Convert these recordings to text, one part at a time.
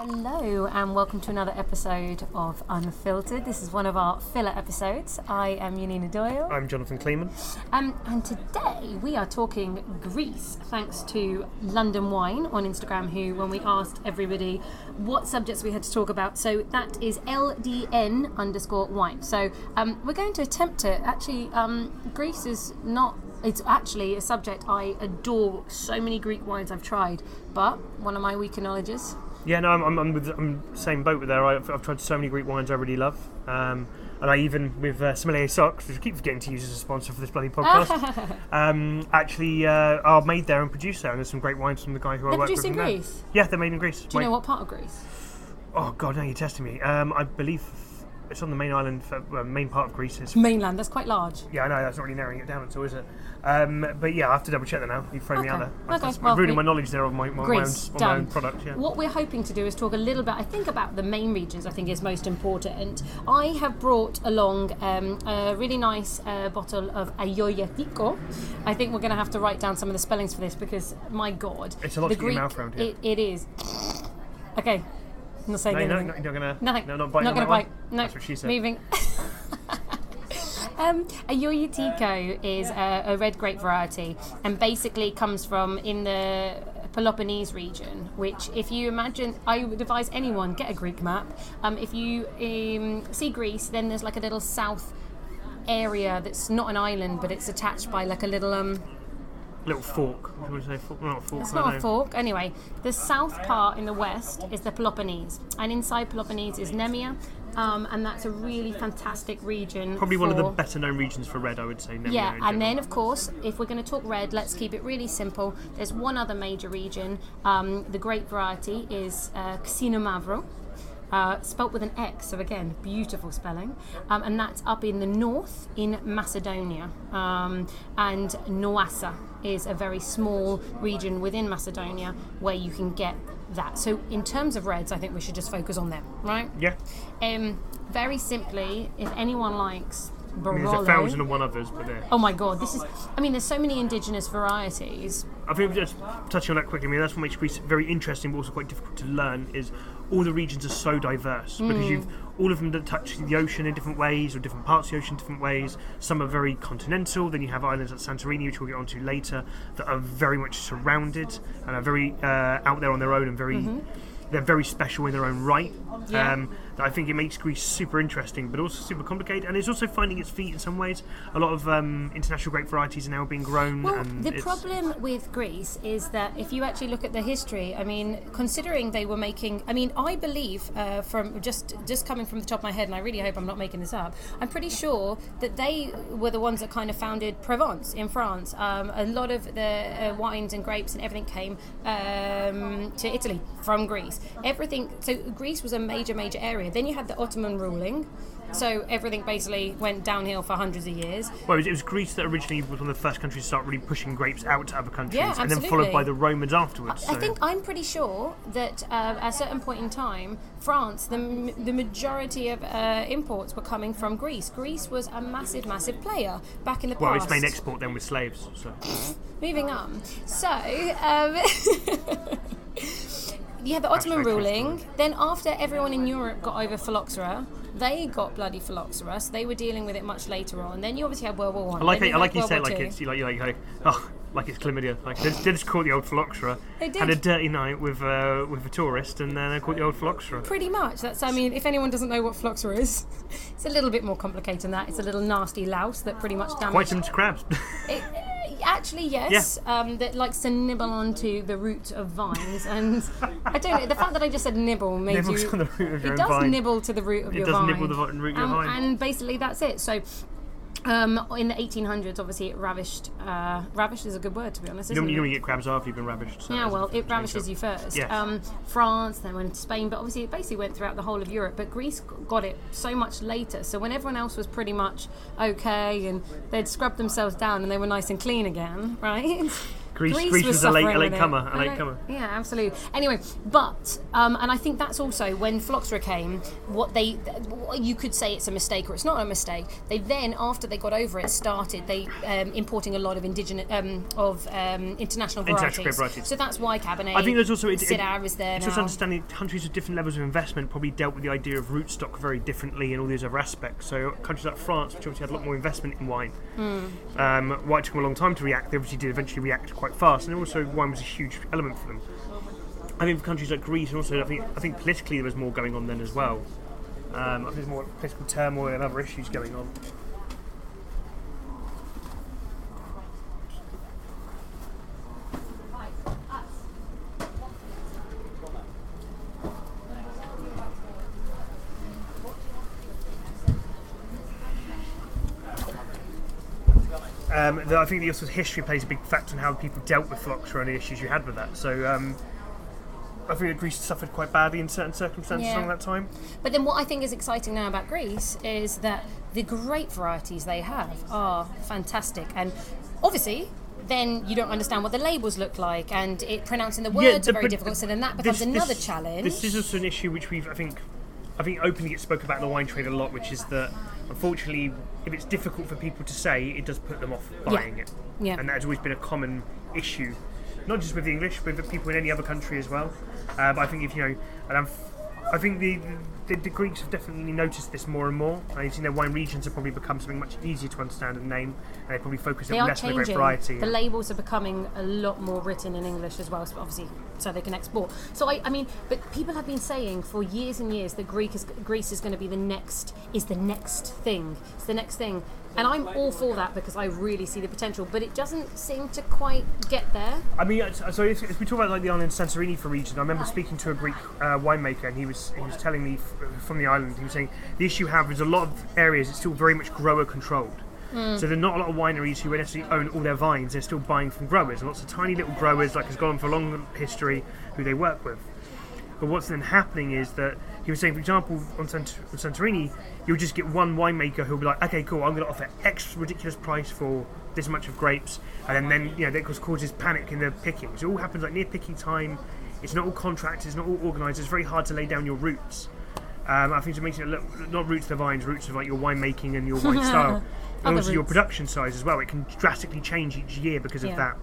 Hello, and welcome to another episode of Unfiltered. This is one of our filler episodes. I am Janina Doyle. I'm Jonathan Kleeman. Um, and today we are talking Greece, thanks to London Wine on Instagram, who, when we asked everybody what subjects we had to talk about, so that is LDN underscore wine. So um, we're going to attempt to actually, um, Greece is not it's actually a subject I adore. So many Greek wines I've tried, but one of my weaker knowledges. Yeah, no, I'm, I'm, I'm with I'm same boat with there. I've, I've tried so many Greek wines I really love, um, and I even with uh, Sommelier Socks, which I keep forgetting to use as a sponsor for this bloody podcast. um, actually, uh, are made there and produced there, and there's some great wines from the guy who I They're work with. produced in from there. Greece. Yeah, they're made in Greece. Do you know what part of Greece? Oh God, now you're testing me. Um, I believe it's on the main island, for, uh, main part of Greece. Is Mainland. That's quite large. yeah, I know that's not really narrowing it down at all, is it? Um, but yeah, I have to double check that now. You've thrown me out Okay. there. Okay, That's well, ruining we- my knowledge there of my, my, my, own, Greece, on my own done. product. Yeah. What we're hoping to do is talk a little bit, I think, about the main regions, I think is most important. I have brought along um, a really nice uh, bottle of Agiorgitiko. I think we're going to have to write down some of the spellings for this because, my God. It's a lot the to get your mouth round, yeah. It, it is. Okay. I'm not saying No, no, anything. no, you're not gonna. Nothing. No, not biting Not going to that one? No. That's what she said. Moving. Um, Agiorgitiko is a, a red grape variety and basically comes from in the Peloponnese region, which, if you imagine, I would advise anyone get a Greek map. Um, if you um, see Greece, then there's like a little south area that's not an island, but it's attached by like a little um, Little fork. You say? Fork? Not fork. it's not a fork. Anyway, the south part in the west is the Peloponnese, and inside Peloponnese is Nemea, um, and that's a really fantastic region. Probably one of the better known regions for red, I would say. Nemea Yeah, and then of course, if we're going to talk red, let's keep it really simple. There's one other major region. Um, the grape variety is uh, Xinomavro. Uh, spelt with an X, so again, beautiful spelling. Um, and that's up in the north in Macedonia. Um, and Naousa is a very small region within Macedonia where you can get that. So, in terms of reds, I think we should just focus on them, right? Yeah, Um, very simply, if anyone likes I mean, there's a thousand and one others, but there. Oh my god, this is. I mean, there's so many indigenous varieties. I think just touching on that quickly. I mean, that's what makes Greece very interesting, but also quite difficult to learn. Is all the regions are so diverse because Hmm. you've all of them that touch the ocean in different ways, or different parts of the ocean in different ways. Some are very continental. Then you have islands like Santorini, which we'll get onto later, that are very much surrounded and are very uh, out there on their own and very. They're very special in their own right. Mm-hmm. Yeah. Um, I think it makes Greece super interesting, but also super complicated, and it's also finding its feet in some ways. A lot of um, international grape varieties are now being grown. Well, the problem with Greece is that if you actually look at the history, I mean, considering they were making, I mean, I believe uh, from just just coming from the top of my head, and I really hope I'm not making this up. I'm pretty sure that they were the ones that kind of founded Provence in France. Um, a lot of the uh, wines and grapes and everything came um, to Italy from Greece. Everything. So Greece was a major, major area. Then you had the Ottoman ruling. So everything basically went downhill for hundreds of years. Well, it was, it was Greece that originally was one of the first countries to start really pushing grapes out to other countries, Yeah, and then followed by the Romans afterwards. I so- think I'm pretty sure that uh, at a certain point in time, France, the, the majority of uh, imports were coming from Greece. Greece was a massive, massive player back in the well, past. Well, its main export then was slaves. So Moving on. So, um, you had the Ottoman ruling. Then, after everyone in Europe got over phylloxera, they got bloody phylloxera. So they were dealing with it much later on. Then you obviously had World War One. I like I like you had say like it's you like you like, like oh like it's chlamydia. Like they, they just caught the old phylloxera. They did. Had a dirty night with uh, with a tourist, and then they caught the old phylloxera. Pretty much. That's. I mean, if anyone doesn't know what phylloxera is, it's a little bit more complicated than that. It's a little nasty louse that pretty much Quite damages. some crabs. It, actually, yes. Um, that likes to nibble onto the root of vines, and I don't know. The fact that I just said nibble made Nibbles you. on the root of your it does vine. nibble to the root of It your does vine. nibble the root of your Um, vine. And basically, that's it. So. Um, in the 1800s, obviously, it ravished. Uh, ravished is a good word, to be honest. You Isn't it? you get crabs after you've been ravished. So Yeah, well, it ravishes you first. Yes. Um, France, then went to Spain, but obviously it basically went throughout the whole of Europe. But Greece got it so much later. So when everyone else was pretty much okay and they'd scrubbed themselves down and they were nice and clean again, right? Greece, Greece, was, a late, a late comer, a late comer. Yeah, absolutely. Anyway, but um, and I think that's also when phylloxera came. What they, what you could say it's a mistake or it's not a mistake. They then, after they got over it, started they um, importing a lot of indigenous um, of um, international varieties. International varieties. So that's why Cabernet. I think there's also it, it, is there it's now. also understanding countries with different levels of investment probably dealt with the idea of rootstock very differently and all these other aspects. So countries like France, which obviously had a lot more investment in wine, Hmm. um, why it took them a long time to react. They obviously did eventually react quite fast, and also wine was a huge element for them. I think for countries like Greece, and also I think I think politically there was more going on then as well. Um, I think there's more political turmoil and other issues going on. Um, I think the also history plays a big factor in how people dealt with phylloxera and the issues you had with that. So um, I think that Greece suffered quite badly in certain circumstances Yeah. along that time. But then what I think is exciting now about Greece is that the great varieties they have are fantastic. And obviously, then you don't understand what the labels look like, and it pronouncing the words the- are very difficult. So then that becomes this- another this- challenge. This is also an issue which we've, I think, I think openly gets spoken about in the wine trade a lot, which is that unfortunately, if it's difficult for people to say, it does put them off buying it. Yeah. And that has always been a common issue, not just with the English, but with people in any other country as well. Uh, but I think if you know, and I'm, I think the, the the Greeks have definitely noticed this more and more. And you've seen their wine regions have probably become something much easier to understand and name, and they probably focus they on less on the great changing. variety. The labels are becoming a lot more written in English as well, so obviously, so they can export. So I, I mean, but people have been saying for years and years that Greek is, Greece is going to be the next is the next thing. It's the next thing, and I'm all for that because I really see the potential. But it doesn't seem to quite get there. I mean, so if, if we talk about like the island Santorini for region, I remember speaking to a Greek uh, winemaker, and he was he was telling me from the island, he was saying the issue you have is a lot of areas it's still very much grower controlled. Mm. So there are not a lot of wineries who necessarily own all their vines. They're still buying from growers, and lots of tiny little growers, like has gone on for a long history, who they work with. But what's then happening is that he was saying, for example, on, Sant- on Santorini, you'll just get one winemaker who'll be like, okay, cool, I'm going to offer X ridiculous price for this much of grapes, and then, then you know that causes panic in the picking. So it all happens like near picking time. It's not all contracts, it's not all organised. It's very hard to lay down your roots. Um, I think it makes it look, not roots of the vines, roots of like your winemaking and your wine style, and also your production size as well. It can drastically change each year because of Yeah. that.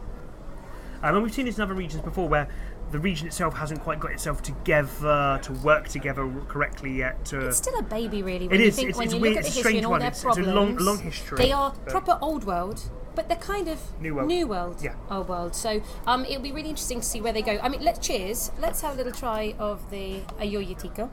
Um, and we've seen this in other regions before where the region itself hasn't quite got itself together to work together correctly yet. To It's still a baby, really. When It you is, think it's- when it's you weird, look at the it's a history strange and all one, their it's- it's a problems. long- long history, They are but- proper old world, but they're kind of New world. New world. Yeah. Old world. So um, it'll be really interesting to see where they go. I mean, let's cheers. Let's have a little try of the Agiorgitiko.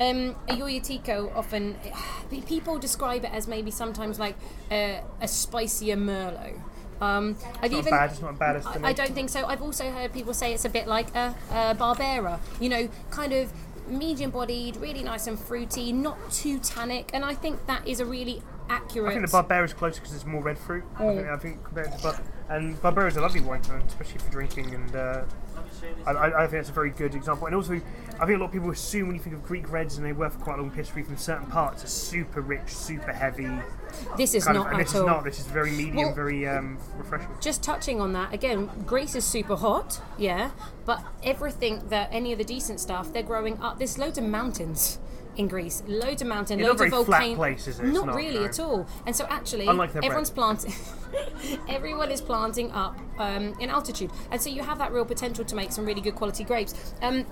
Um, Tico often people describe it as maybe sometimes like uh, a spicier Merlot. Um, I've not even bad, it's not bad as I, I don't think so. I've also heard people say it's a bit like a, a Barbera. You know, kind of medium-bodied, really nice and fruity, not too tannic, and I think that is a really accurate. I think the Barbera is closer because it's more red fruit. I, think, I think compared to Bar- and Barbera is a lovely wine, especially for drinking. And uh, I, I, I think that's a very good example. And also, I think a lot of people assume when you think of Greek reds and they work for quite a long history from certain parts, are super rich, super heavy. this is not of, and at this all. is not. This is very medium, Well- very um, refreshing. just touching on that again, Greece is super hot, yeah, but everything that any of the decent stuff they're growing up. There's loads of mountains in Greece, loads of mountains, loads of volcanoes. place, is it? It's Not, not, really no. at all. And so actually, everyone's planting. everyone is planting up um, in altitude, and so you have that real potential to make some really good quality grapes. Um,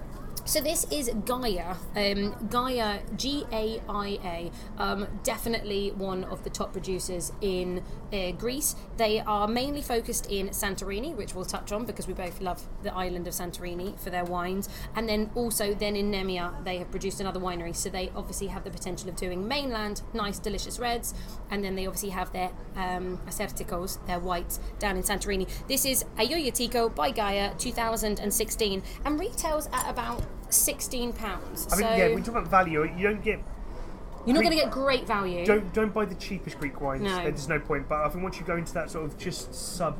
so this is Gaia, um, Gaia G A I A. Um, definitely one of the top producers in uh, Greece. They are mainly focused in Santorini, which we'll touch on because we both love the island of Santorini for their wines. And then also then in Nemea, they have produced another winery. So they obviously have the potential of doing mainland nice, delicious reds, and then they obviously have their um, Assyrtikos, their whites, down in Santorini. This is Agiorgitiko by Gaia 2016 and retails at about 16 pounds. I mean, so yeah, when you talk about value, you don't get you're not Greek- going to get great value. don't don't buy the cheapest Greek wines. No. There's no point. But I think once you go into that sort of just sub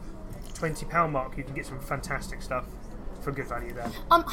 twenty pound mark, you can get some fantastic stuff for good value there. Um,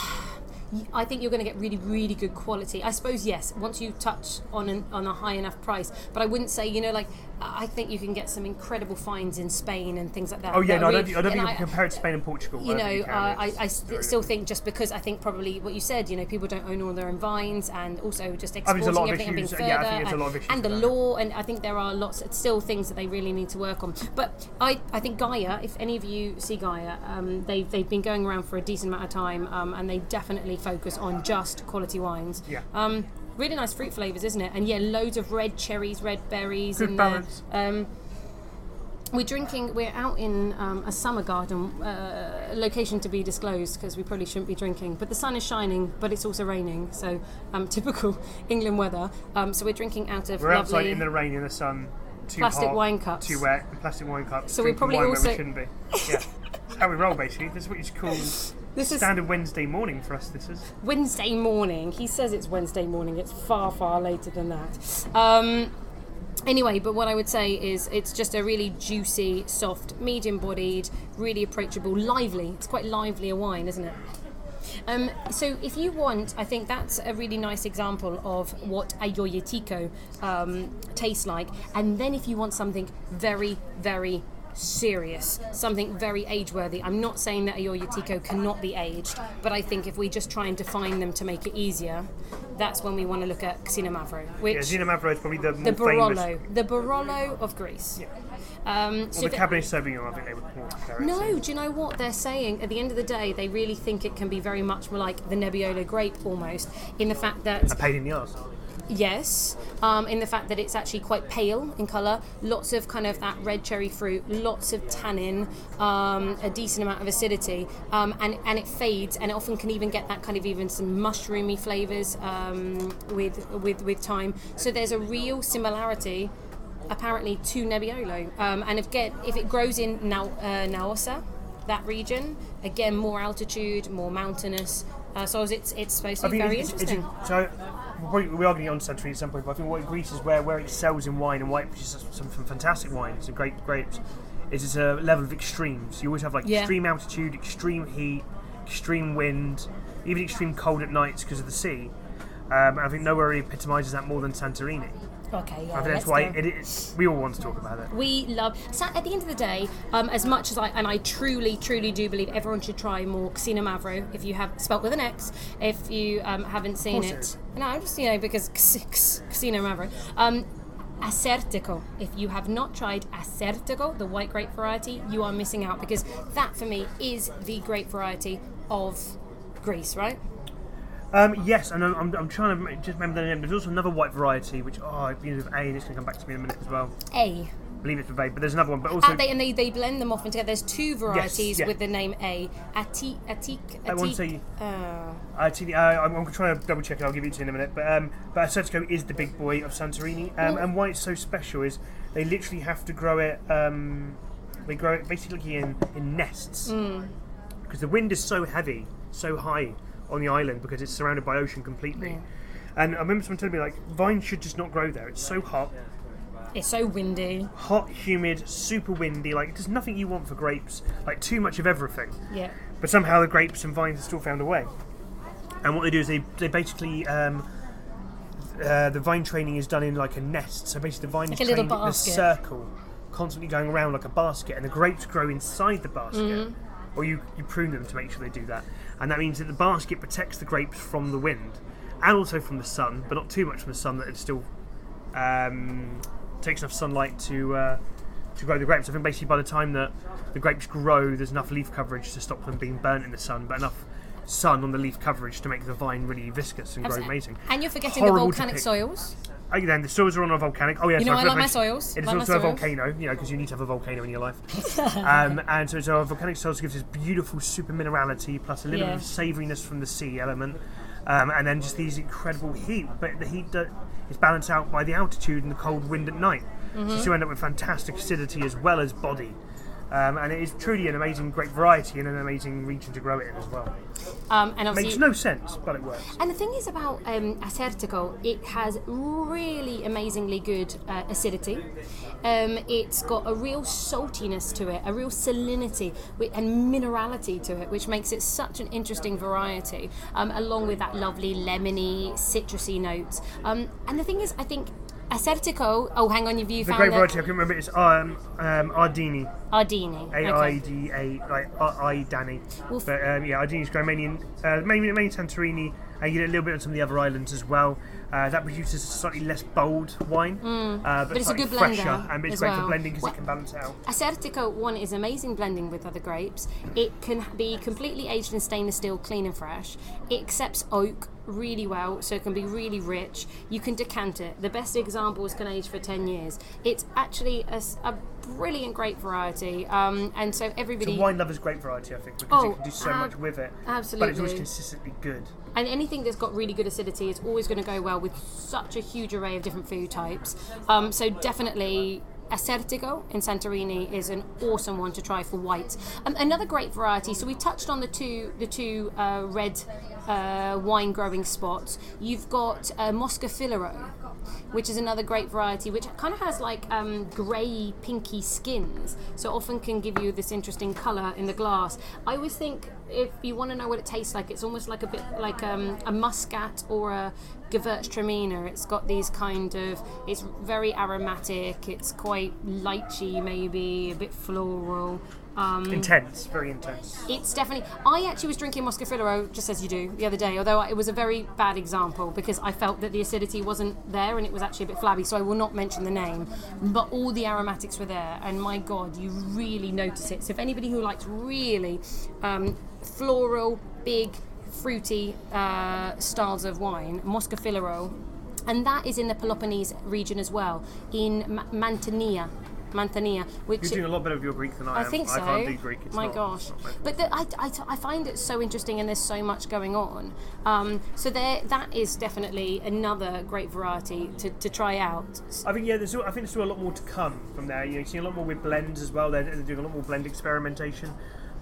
I think you're going to get really, really good quality. I suppose yes, once you touch on an, on a high enough price. But I wouldn't say, you know, like I think you can get some incredible finds in Spain and things like that. Oh yeah, that no, I don't, think- I don't think you can compare it to Spain and Portugal. you know, you uh, I, I st- still think just because I think probably what you said, you know, people don't own all their own vines, and also just I exporting lot of everything and being further, yeah, I think there's a and, lot of issues and the law, and I think there are lots, it's still things that they really need to work on. But I, I think Gaia, if any of you see Gaia, um, they've they've been going around for a decent amount of time, um, and they definitely focus on just quality wines. Yeah. Um, really nice fruit flavors, isn't it? And yeah, loads of red cherries, red berries Good in balance. there. Um, we're drinking. We're out in um, a summer garden, uh, location to be disclosed because we probably shouldn't be drinking. But the sun is shining, but it's also raining, so um, typical England weather. Um, so we're drinking out of We're outside in the rain, in the sun. Too Plastic hot, wine cups. Too wet. Plastic wine cups. So we probably wine where also- we shouldn't be. Yeah. How we roll, basically. This is what you call this is standard Wednesday morning for us. This is. Wednesday morning. He says it's Wednesday morning. It's far, far later than that. Um, anyway, but what I would say is it's just a really juicy, soft, medium bodied, really approachable, lively. It's quite lively a wine, isn't it? Um, so if you want, I think that's a really nice example of what Agiorgitiko um, tastes like. And then if you want something very, very serious, something very age-worthy. I'm not saying that Agiorgitiko cannot be aged, but I think if we just try and define them to make it easier, that's when we want to look at Xinomavro, which Yeah, Mavro is probably the the famous. Barolo, the Barolo of Greece. Um, so the Cabernet Sauvignon, I think they would it no, do you know what they're saying? At the end of the day, they really think it can be very much more like the Nebbiolo grape almost, in the fact that A pain in the arse. Yes, um, in the fact that it's actually quite pale in colour, lots of kind of that red cherry fruit, lots of tannin, um, a decent amount of acidity, um, and and it fades, and it often can even get that kind of even some mushroomy flavours um, with with with time. So there's a real similarity. Apparently to Nebbiolo, um, and if get if it grows in now uh, Naousa, that region, again more altitude, more mountainous, uh, so it's it's supposed to I be very it's, interesting. It's, so probably, we are going to get on to Santorini at some point, but I think what Greece is where, where it sells in wine and wine produces some, some fantastic wines and great grapes. Is it's a level of extremes. You always have like Yeah. extreme altitude, extreme heat, extreme wind, even extreme cold at nights because of the sea. Um, I think nowhere really epitomises that more than Santorini. Okay, yeah. I think that's why it is. We all want to talk about it. We love. So at the end of the day, um, as much as I and I truly, truly do believe everyone should try more Xinomavro if you have spelt with an X. If you um, haven't seen it, no, I'm just you know because Cas- Cas- Xinomavro. Um, Assyrtiko. If you have not tried Assyrtiko, the white grape variety, you are missing out because that for me is the grape variety of Greece, right? Um, yes, and I'm, I'm, I'm trying to just remember the name. There's also another white variety, which oh, it begins with A, and it's going to come back to me in a minute as well. A. I believe it's with A, but there's another one. But also, Uh, they, and they, they blend them often together. There's two varieties yeah. with the name A. Ati, Atik, I won't Atik. say- Uh, I see, uh, I'm, I'm trying to double check it. I'll give it to you in a minute. But um, but Assyrtiko is the big boy of Santorini, um, and why it's so special is they literally have to grow it. Um, they grow it basically in in nests Mm. because the wind is so heavy, so high on the island because it's surrounded by ocean completely. Yeah. And I remember someone telling me like vines should just not grow there. It's so hot, it's so windy. hot, humid, super windy. Like there's nothing you want for grapes. Like too much of everything. Yeah. But somehow the grapes and vines have still found a way. And what they do is they, they basically um, uh, the vine training is done in like a nest. So basically the vine Like is a trained in a circle, constantly going around like a basket, and the grapes grow inside the basket. Mm-hmm. Or you, you prune them to make sure they do that. And that means that the basket protects the grapes from the wind and also from the sun, but not too much from the sun that it still um, takes enough sunlight to uh, to grow the grapes. I think basically by the time that the grapes grow, there's enough leaf coverage to stop them being burnt in the sun, but enough sun on the leaf coverage to make the vine really viscous and grow Absolutely. amazing. And you're forgetting Horrible the volcanic soils. Oh, then the soils are on a volcanic. Oh yeah, You know, I forgot like to my soils. It is Like my also a volcano, you know, because you need to have a volcano in your life. um, and so, so a volcanic soils gives this beautiful super minerality plus a little Yeah. bit of savouriness from the sea element, um, and then just these incredible heat. But the heat that is balanced out by the altitude and the cold wind at night. So Mm-hmm. you end up with fantastic acidity as well as body. Um, and it is truly an amazing, great variety and an amazing region to grow it in as well. Um, and Makes no sense, but it works. and the thing is about um, Assyrtiko, it has really amazingly good uh, acidity. Um, it's got a real saltiness to it, a real salinity and minerality to it, which makes it such an interesting variety, um, along with that lovely lemony, citrusy notes. Um, and the thing is, I think Assyrtiko. Oh, hang on, you've you The found great variety I can remember it's um, um, Aidani, Aidani. A I Okay. D A, like I I Danny. Well, f- But um, yeah, Aidani's great, mainly in uh, mainly, mainly Santorini. Uh, you get a little bit on some of the other islands as well. Uh, that produces a slightly less bold wine, uh, but, Mm. But it's a good fresher, blender and it's great well. for blending because What- it can balance out. Assyrtiko one is amazing blending with other grapes. It can be completely aged in stainless steel, clean and fresh. It accepts oak really well, so it can be really rich. You can decant it. The best examples can age for 10 years. It's actually a brilliant grape variety, um, and so It's everybody. a wine lover's grape variety, I think, because Oh, it can do so ab- much with it. Absolutely. But it's always consistently good. And anything that's got really good acidity is always going to go well with such a huge array of different food types. Um, so definitely. Assyrtiko in Santorini is an awesome one to try for white. Um, another great variety. So we touched on the two the two uh, red uh, wine growing spots. You've got uh, Moschofilero, which is another great variety, which kind of has like um, grey, pinky skins, so often can give you this interesting colour in the glass. I always think if you want to know what it tastes like, it's almost like a bit like um, a muscat or a Gewürztraminer. It's got these kind of, it's very aromatic, it's quite lychee maybe, a bit floral. Um, Intense, very intense. it's definitely. I actually was drinking Moschofilero just as you do the other day, although it was a very bad example because I felt that the acidity wasn't there and it was actually a bit flabby. So I will not mention the name, but all the aromatics were there, and my God, you really notice it. So if anybody who likes really um, floral, big, fruity uh, styles of wine, Moschofilero, and that is in the Peloponnese region as well, in Ma- Mantinea. Mantinea, which You're doing a lot better with your Greek than I, I am. think so. I can't do Greek. It's my not, gosh. not But the, I, I, I find it so interesting and there's so much going on. Um, so there, that is definitely another great variety to, to try out. I think yeah, there's I think there's still a lot more to come from there. You know, you're seeing a lot more with blends as well. They're, they're doing a lot more blend experimentation.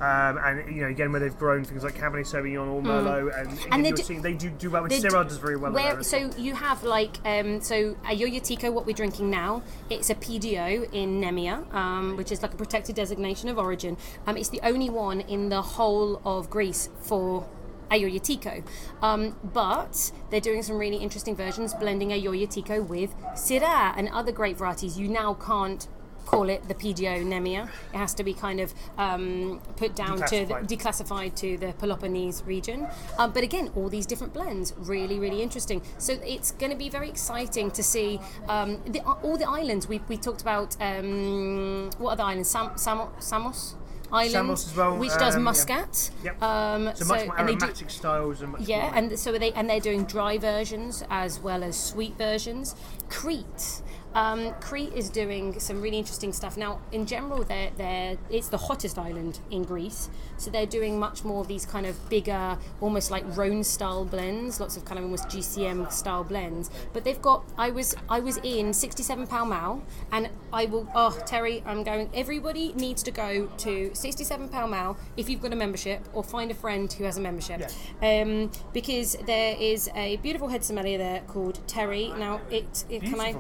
Um, and you know, again, where they've grown things like Cabernet Sauvignon or Merlot, and, Hmm. And they do- seeing they do do well. And Syrah does very well. Where, so you have like um, so Agiorgitiko, what we're drinking now. It's a PDO in Nemea, um, which is like a protected designation of origin. Um, it's the only one in the whole of Greece for Agiorgitiko. Um, but they're doing some really interesting versions, blending Agiorgitiko with Syrah and other great varieties. You now can't call it the PDO Nemea. It has to be kind of um, put down to the, Declassified. to the Peloponnese region. Um, but again, all these different blends, really, really interesting. So it's going to be very exciting to see um, the, all the islands. We, we talked about um, what other islands? Sam, Samo, Samos. Island, well, which does um, yeah. muscat. Yep. Um, So, much more they do- styles and much yeah, more, and so they and they're doing dry versions as well as sweet versions. Crete. Um, Crete is doing some really interesting stuff now. In general, they're, they're it's the hottest island in Greece, so they're doing much more of these kind of bigger, almost like Rhone style blends, lots of kind of almost GCM style blends. But they've got. I was I was in 67 Pall Mall, and I will. Oh, Terry, I'm going. Everybody needs to go to 67 Pall Mall if you've got a membership, or find a friend who has a membership um, because there is a beautiful head sommelier there called Terry. Now, it, it can I?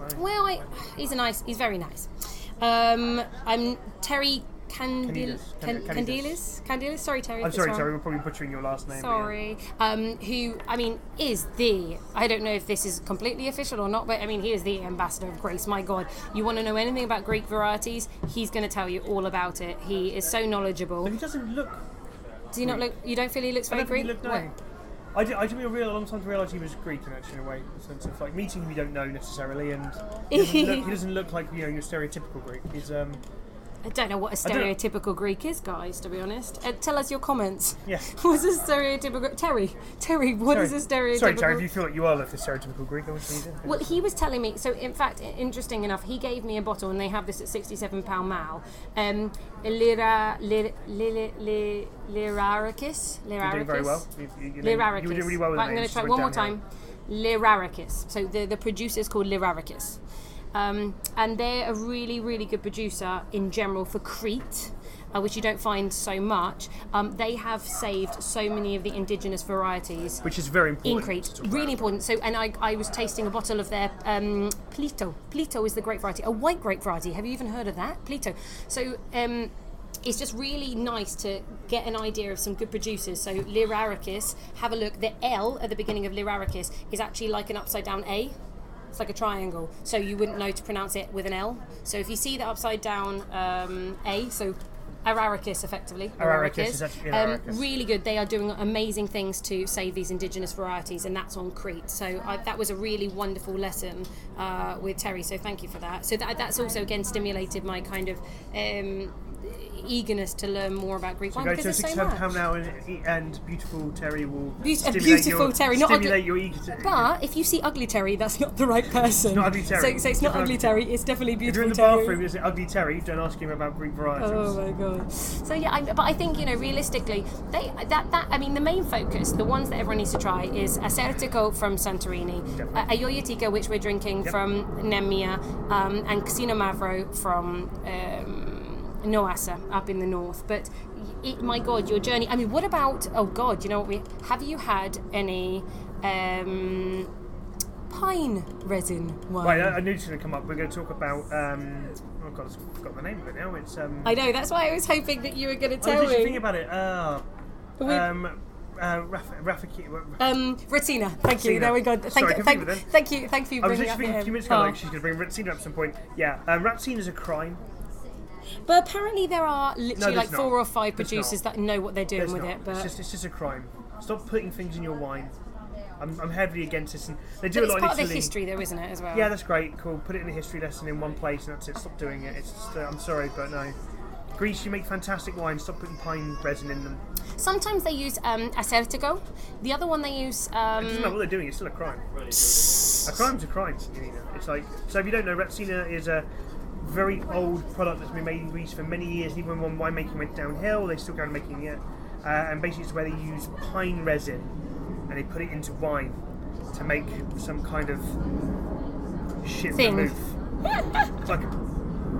Beautiful, that's a bit. Wow. Well, I, he's a nice. He's very nice. Um, I'm Terry Candil, Candidus. Can, Candidus. Kandylis. Kandylis. Sorry, Terry. I'm if it's sorry, wrong. sorry, we're probably butchering your last name. but yeah. Sorry. Um, who, I mean, is the, I don't know if this is completely official or not, but I mean, he is the ambassador of Greece. My God. You want to know anything about Greek varieties? He's going to tell you all about it. He is so knowledgeable. But he doesn't look. Do you not look, you don't feel he looks I very don't think Greek? he looked. No. I, did, I took me a real long time to realise he was Greek, in actually, in a way, in the sense of like meeting him you don't know necessarily, and he doesn't, look, he doesn't look like you know your stereotypical Greek. He's um, I don't know what a stereotypical Greek is, guys. To be honest, uh, tell us your comments. yeah. What's a stereotypical Terry? Terry, what what is a stereotypical? Sorry, Terry, if you feel like you are like a stereotypical Greek, obviously you. Well, he was telling me. So, in fact, interesting enough, he gave me a bottle, and they have this at sixty-seven Pall Mall. Um, Lira, Lira, Lira, Lira, Lyrarakis. You're doing very well. You, you, you, know, you were doing really well with right, I'm going to try one more time. Lyrarakis. So the the producer is called Lyrarakis, um, and they're a really really good producer in general for Crete. Uh, which you don't find so much. Um, they have saved so many of the indigenous varieties Which is very important. in Crete. Really important. So, and I, I was tasting a bottle of their um, Plyto. Plyto is the grape variety, a white grape variety. Have you even heard of that? Plyto. So, um, it's just really nice to get an idea of some good producers. So, Lyrarakis, have a look. The L at the beginning of Lyrarakis is actually like an upside down A. It's like a triangle, so you wouldn't know to pronounce it with an L. So if you see the upside down um, A, so Ararikis, effectively. Ararikis is yeah, um, really good. They are doing amazing things to save these indigenous varieties, and that's on Crete. So I, that was a really wonderful lesson uh, with Terry. So thank you for that. So that, that's also again stimulated my kind of um, eagerness to learn more about Greek wine Go because to there's so much. pound now, and, and beautiful Terry will a stimulate beautiful your, Terry, not ugly- your. To, But if you see ugly Terry, that's not the right person. not ugly Terry. So, so it's not ugly Terry. It's definitely beautiful Terry. if you're in the bathroom, is it ugly Terry? Don't ask him about Greek varieties. Oh my god. So yeah, I, but I think you know realistically, they that that I mean the main focus, the ones that everyone needs to try is Assyrtiko from Santorini, uh, Agiorgitiko, which we're drinking Yep. from Nemea, um, and Xinomavro from. Um, Naousa up in the north, but it, my God, your journey. I mean, what about? Oh God, you know what we have? You had any um, pine resin wine? Right, I, I knew this was going to come up. We're going to talk about. Um, oh God, I've forgot the name of it now. It's. Um, I know. That's why I was hoping that you were going to oh, tell you me. think about it? Uh, um, uh, Rafa, Rafa, Um, Ratina, thank you. There we go. Thank, Sorry, you, thank, with them. thank you, thank you. I was bringing just thinking a few minutes ago, Oh. like she's going to bring Retsina up at some point. Yeah, um, Retsina is a crime. But apparently there are literally there's like four not. or five There's producers not. that know what they're doing There's with not. it. But it's just it's just a crime. Stop putting things in your wine. I'm, I'm heavily against this, and they do but a it's lot part in of the history, though, isn't it, as well? Yeah, that's great. Cool. Put it in a history lesson in one place, and that's it. Stop doing it. It's just, uh, I'm sorry, but no. Greece, you make fantastic wine. Stop putting pine resin in them. Sometimes they use um, Assyrtiko. The other one they use. It doesn't matter Um, what they're doing. It's still a crime. A crime's a crime. Nina. It's like so. If you don't know, Retsina is a very old product that's been made in Greece for many years. Even when winemaking went downhill, they still go on making it. Uh, and basically, it's where they use pine resin and they put it into wine to make some kind of shit vermouth. it's like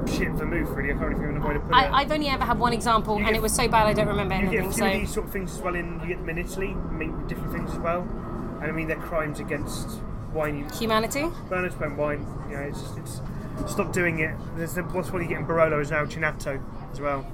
shit vermouth, really. I can't even remember way to put it. I, I've only ever had one example, You and get- it was so bad I don't remember You get a anything. few of So these sort of things as well in you get them in Italy, make different things as well. And I mean they're crimes against wine. humanity. Bernard's pen wine. You know, it's, it's stop doing it. There's the, what's what you get in Barolo is now Chinato as well.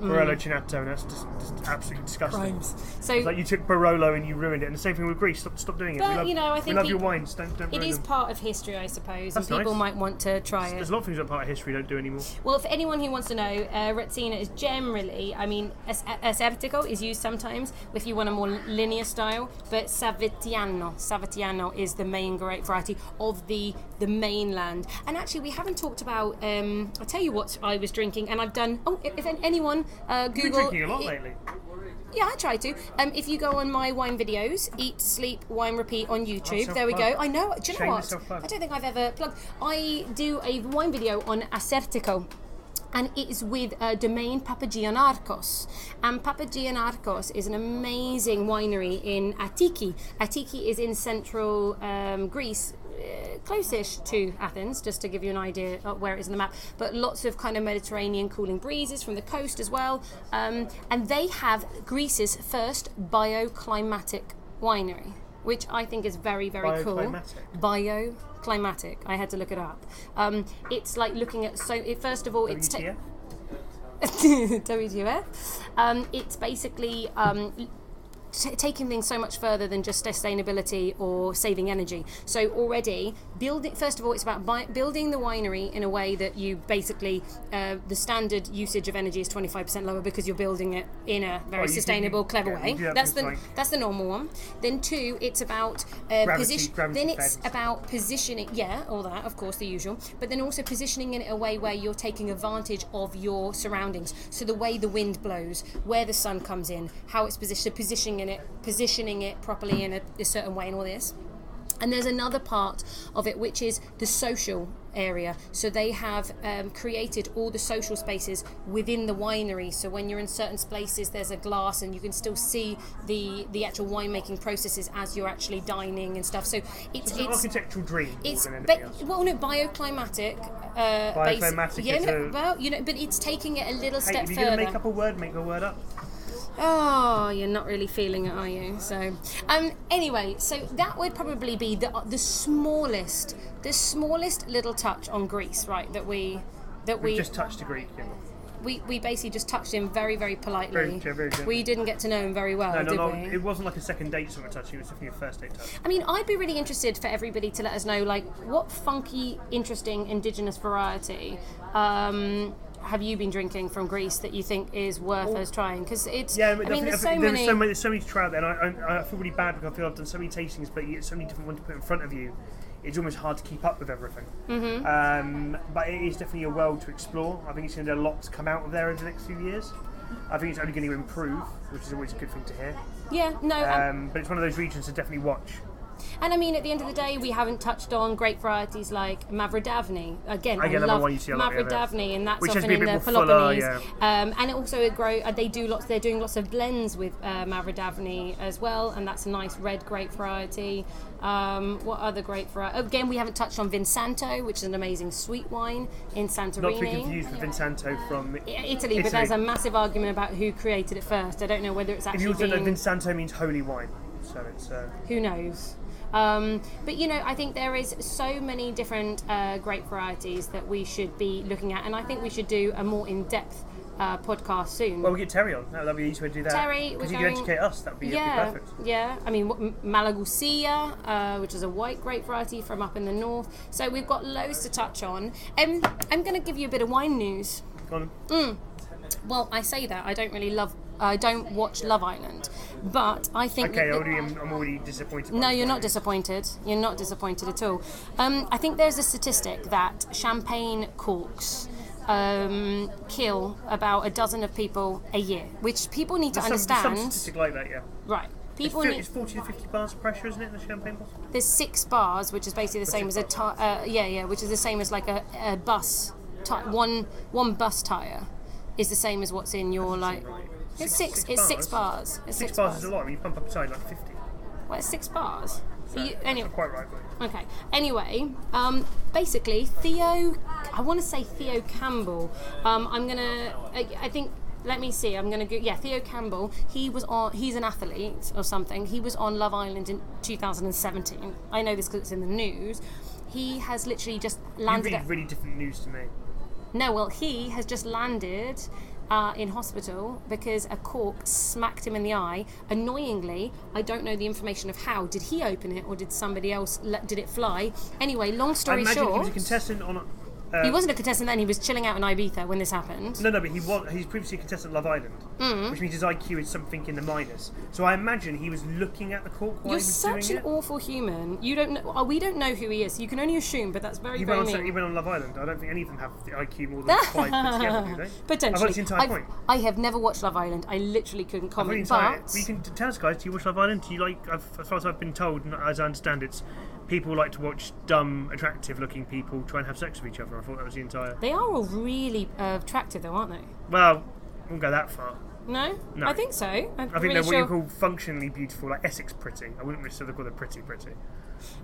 Barolo Chinato, and that's just, just absolutely disgusting. Mm. Crimes. So It's like you took Barolo and you ruined it, and the same thing with Greece. Stop, stop doing it. But, we love, you know, I we think love pe- your wines. Don't, don't it is them. part of history, I suppose, That's and people nice. might want to try it. There's a lot of things that are part of history don't do anymore. Well, for anyone who wants to know, uh, is generally, I mean, Assyrtiko is used sometimes if you want a more linear style, but Savatiano, Savatiano is the main grape variety of the the mainland. And actually, we haven't talked about. Um, I'll tell you what I was drinking, and I've done. Oh, if if anyone uh, You've been Google. drinking a lot lately. Yeah, I try to. Um, if you go on my wine videos, Eat, Sleep, Wine, Repeat on YouTube, there we go. I know. Do you know what? I don't think I've ever plugged. I do a wine video on Assyrtiko. And it is with uh, Domaine Papagiannakos. And Papagiannakos is an amazing winery in Attiki. Attiki is in central um, Greece, close-ish to Athens, just to give you an idea of where it is on the map. But lots of kind of Mediterranean cooling breezes from the coast as well. Um, and they have Greece's first bioclimatic winery, which I think is very, very cool. Bioclimatic? Bioclimatic. I had to look it up. Um, it's like looking at so. It, first of all, it's WTF? WTF. Um, it's basically um, taking things so much further than just sustainability or saving energy. So already building. First of all, it's about bi- building the winery in a way that you basically uh, the standard usage of energy is twenty five percent lower because you're building it in a very Oh, sustainable, you- clever yeah, way. have That's the like- that's the normal one. Then two, it's about uh, position. Then it's fed. about positioning. Yeah, all that, of course, the usual. But then also positioning it in a way where you're taking advantage of your surroundings. So the way the wind blows, where the sun comes in, how it's positioned, so positioning it, positioning it properly in a, a certain way, and all this. And there's another part of it which is the social area. So they have um, created all the social spaces within the winery. So when you're in certain places, there's a glass, and you can still see the the actual winemaking processes as you're actually dining and stuff. So it's It's an it's architectural dream. it's ba- well, no, bioclimatic. Uh, Bioclimatic yeah, no, well, you know, but it's taking it a little Hey, step if you're further. make up a word, make a word up. Oh, you're not really feeling it, are you? So, um, anyway, so that would probably be the the smallest, the smallest little touch on Greece, right? That we, that We we. just touched a Greek. Yeah. we, we basically just touched him very very politely. Very very we didn't get to know him very well, No, no, did no. we? It wasn't like a second date sort of touch. It was definitely a first date touch. I mean, I'd be really interested for everybody to let us know, like, what funky, interesting indigenous variety um, have you been drinking from Greece that you think is worth us trying? Because it's, Yeah, I mean, there's so there's many. so many, there's so many to try out there, and I, I, I feel really bad because I feel I've done so many tastings, but you get so many different ones to put in front of you. It's almost hard to keep up with everything. Mm-hmm. Um, but it is definitely a world to explore. I think it's going to be a lot to come out of there in the next few years. I think it's only going to improve, which is always a good thing to hear. yeah, no, Um, but it's one of those regions to definitely watch. And I mean, at the end of the day, we haven't touched on great varieties like Mavrodaphne. Again, I Again, love one you see a lot, yeah, there. Mavrodaphne, and that's Which often in the bit more fuller, Peloponnese. Um, and it also it grow. Uh, they do lots. They're doing lots of blends with uh, Mavrodaphne as well, and that's a nice red grape variety. Um, what other grape variety? Again, we haven't touched on Vinsanto, which is an amazing sweet wine in Santorini. Not to be confused with Vinsanto from I- Italy, but there's a massive argument about who created it first. I don't know whether it's If actually you also know, Vinsanto means holy wine, so it's. Uh, who knows um, but you know i think there is so many different uh, grape varieties that we should be looking at and i think we should do a more in-depth uh, podcast soon well, we get Terry on. That'd be the easiest way to do that. Terry, because you going- can educate us. That'd be, yeah, be perfect. yeah. I mean, M- Malagousia, uh, which is a white grape variety from up in the north. So we've got loads to touch on. Um, I'm going to give you a bit of wine news. Mm. Well, I say that I don't really love. I don't watch Love Island, but I think. Okay, that- already am, I'm already disappointed. No, you're not disappointed. You're not disappointed at all. Um, I think there's a statistic that champagne corks um, kill about a dozen of people a year, which people need to There's some, understand. statistic like that, yeah. right. People it's, need. it's 40 to 50 bars of pressure, isn't it, in the champagne bottle? There's six bars, which is basically the same as a ti- uh, yeah, yeah, which is the same as like a, a bus. Ti- one one bus tire is the same as what's in your like. right. It's Six- six. it's six bars? bars. It's Six, six, bars, is a lot when you pump up a tide like 50. Well, it's six bars. So You- anyway, quite right, but Okay. Anyway, um, basically, Theo, I want to say Theo Campbell. Um, I'm gonna, I, I think. Let me see. I'm gonna go. Yeah, Theo Campbell. He was on. He's an athlete or something. He was on Love Island in 2017. I know this because it's in the news. He has literally just you landed. read at- really different news to me. no, well, he has just landed uh, in hospital because a cork smacked him in the eye. Annoyingly, I don't know the information of how. Did he open it or did somebody else let, did it fly? Anyway, long I story imagine short, he was a contestant on. Uh, he wasn't a contestant then. He was chilling out in Ibiza when this happened. No, no, but he was. He's previously a contestant at Love Island, Mm. which means his IQ is something in the minors. So I imagine he was looking at the cork while You're such an it. awful human. You don't know. uh, We don't know who he is. You can only assume, but that's very, He very went, on, mean. he went on Love Island. I don't think any of them have the IQ more than five together, do they? Potentially. the entire I've- point. I have never watched Love Island. I literally couldn't I thought the comment. entire, But you can tell us, guys. Do you watch Love Island? Do you like? I've, as far as I've been told, and as I understand, it's people like to watch dumb, attractive-looking people try and have sex with each other. I thought that was the entire. they are all really uh, attractive, though, aren't they? Well, I won't go that far. No? No. I think so. I'm I think really they're what sure. you call functionally beautiful, like Essex pretty. I wouldn't necessarily call them pretty pretty.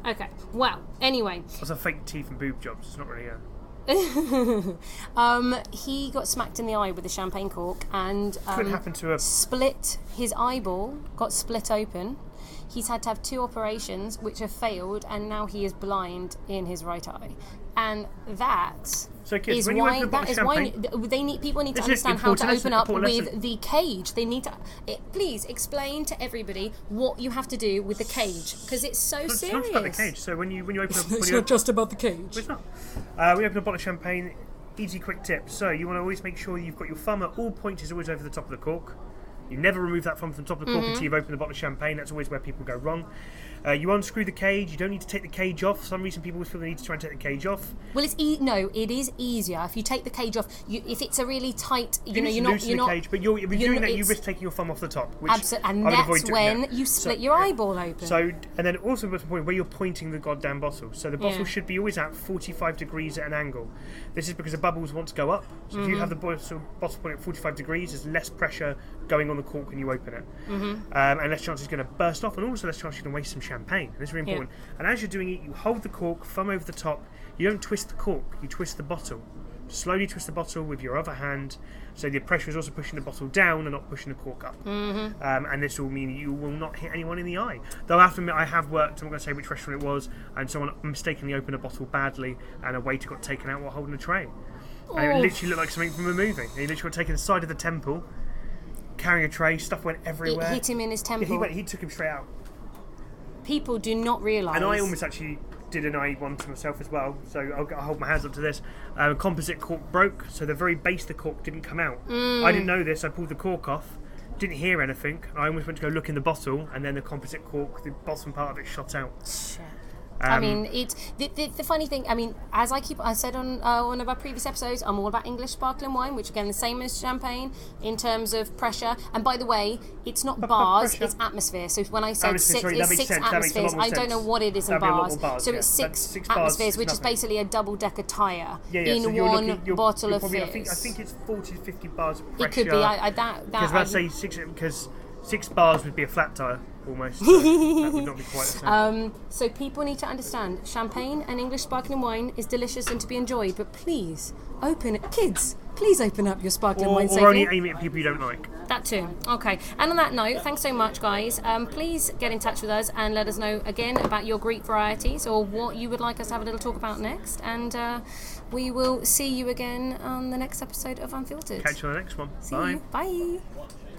Okay. Well, anyway, That's a fake teeth and boob jobs. It's not really a. um, he got smacked in the eye with a champagne cork and Could um, happen to a. split his eyeball, got split open. He's had to have two operations which have failed, and now he is blind in his right eye. And that So, kids, is when you why open a that bottle of why champagne- th- they need people need to understand how to open up with lesson. the cage. They need to it, please explain to everybody what you have to do with the cage because it's so It's serious. not just about the cage. So when you when you open up, it's you not just about the cage. It's not. Uh, we open a bottle of champagne. Easy, quick tip. So you want to always make sure you've got your thumb at all points is always over the top of the cork. You never remove that thumb from the top of the cork Mm-hmm. until you've opened the bottle of champagne. That's always where people go wrong. Uh, you unscrew the cage. You don't need to take the cage off. For some reason, people feel they need to try and take the cage off. Well, it's e- no, it is easier if you take the cage off. You, if it's a really tight, you, You, know, you're not, you're the not, cage, but you're, if you're, you're doing not- that, you risk taking your thumb off the top. Which Abso- and I would avoid that's when that. you So- split your yeah. eyeball open. So, and then also the point where you're pointing the goddamn bottle. So the bottle Yeah. should be always at 45 degrees at an angle. This is because the bubbles want to go up. So if you Mm-hmm. have the bottle, bottle point at 45 degrees, there's less pressure going on the cork when you open it. Mm-hmm. Um, and less chance it's going to burst off, and also less chance you're going to waste some champagne. This is really Yeah. important. And as you're doing it, you hold the cork, thumb over the top. You don't twist the cork, you twist the bottle. Slowly twist the bottle with your other hand, so the pressure is also pushing the bottle down and not pushing the cork up. Mm-hmm. Um, and this will mean you will not hit anyone in the eye. Though I have to admit, I have worked. I'm not going to say which restaurant it was, and someone mistakenly opened a bottle badly, and a waiter got taken out while holding a tray. And it literally looked like something from a movie. He literally got taken aside of the temple, carrying a tray, stuff went It everywhere. hit him in his Yeah, temple. he went. He took him straight out. People do not realise. And I almost actually did an I one to myself as well. So I'll, I'll hold my hands up to this. Uh, composite cork broke, so the very base of the cork didn't come out. Mm. I didn't know this. I pulled the cork off. Didn't hear anything. I almost went to go look in the bottle, and then the composite cork, the bottom part of it, shot out. Shit. I Um, mean, it's The, the, the funny thing, I mean, as I keep, I said on uh, one of our previous episodes, I'm all about English sparkling wine, which again, the same as champagne in terms of pressure. And by the way, it's not bars, pressure. it's atmosphere. So when I said Atmosphere, six, sorry, it's six sense, that makes a lot atmospheres. I don't know what it is in That'd be a lot bars. bars, so yeah. it's six, six atmospheres, which is basically a double decker tyre Yeah, yeah. in so you're one looking, you're, bottle you're of probably, fizz. I think, I think it's 40 to 50 bars of pressure. it could be. I, I that that. because I I- say six, because six bars would be a flat tire almost. So that would not be quite the same. Um, so people need to understand champagne and English sparkling wine is delicious and to be enjoyed, but please open it, kids. Please open up your sparkling or, wine or safely. only aim it at people you don't like. That too. Okay. And on that note, thanks so much, guys. Um, please get in touch with us and let us know again about your Greek varieties or what you would like us to have a little talk about next. And uh, we will see you again on the next episode of Unfiltered. Catch you on the next one. See Bye. you. Bye.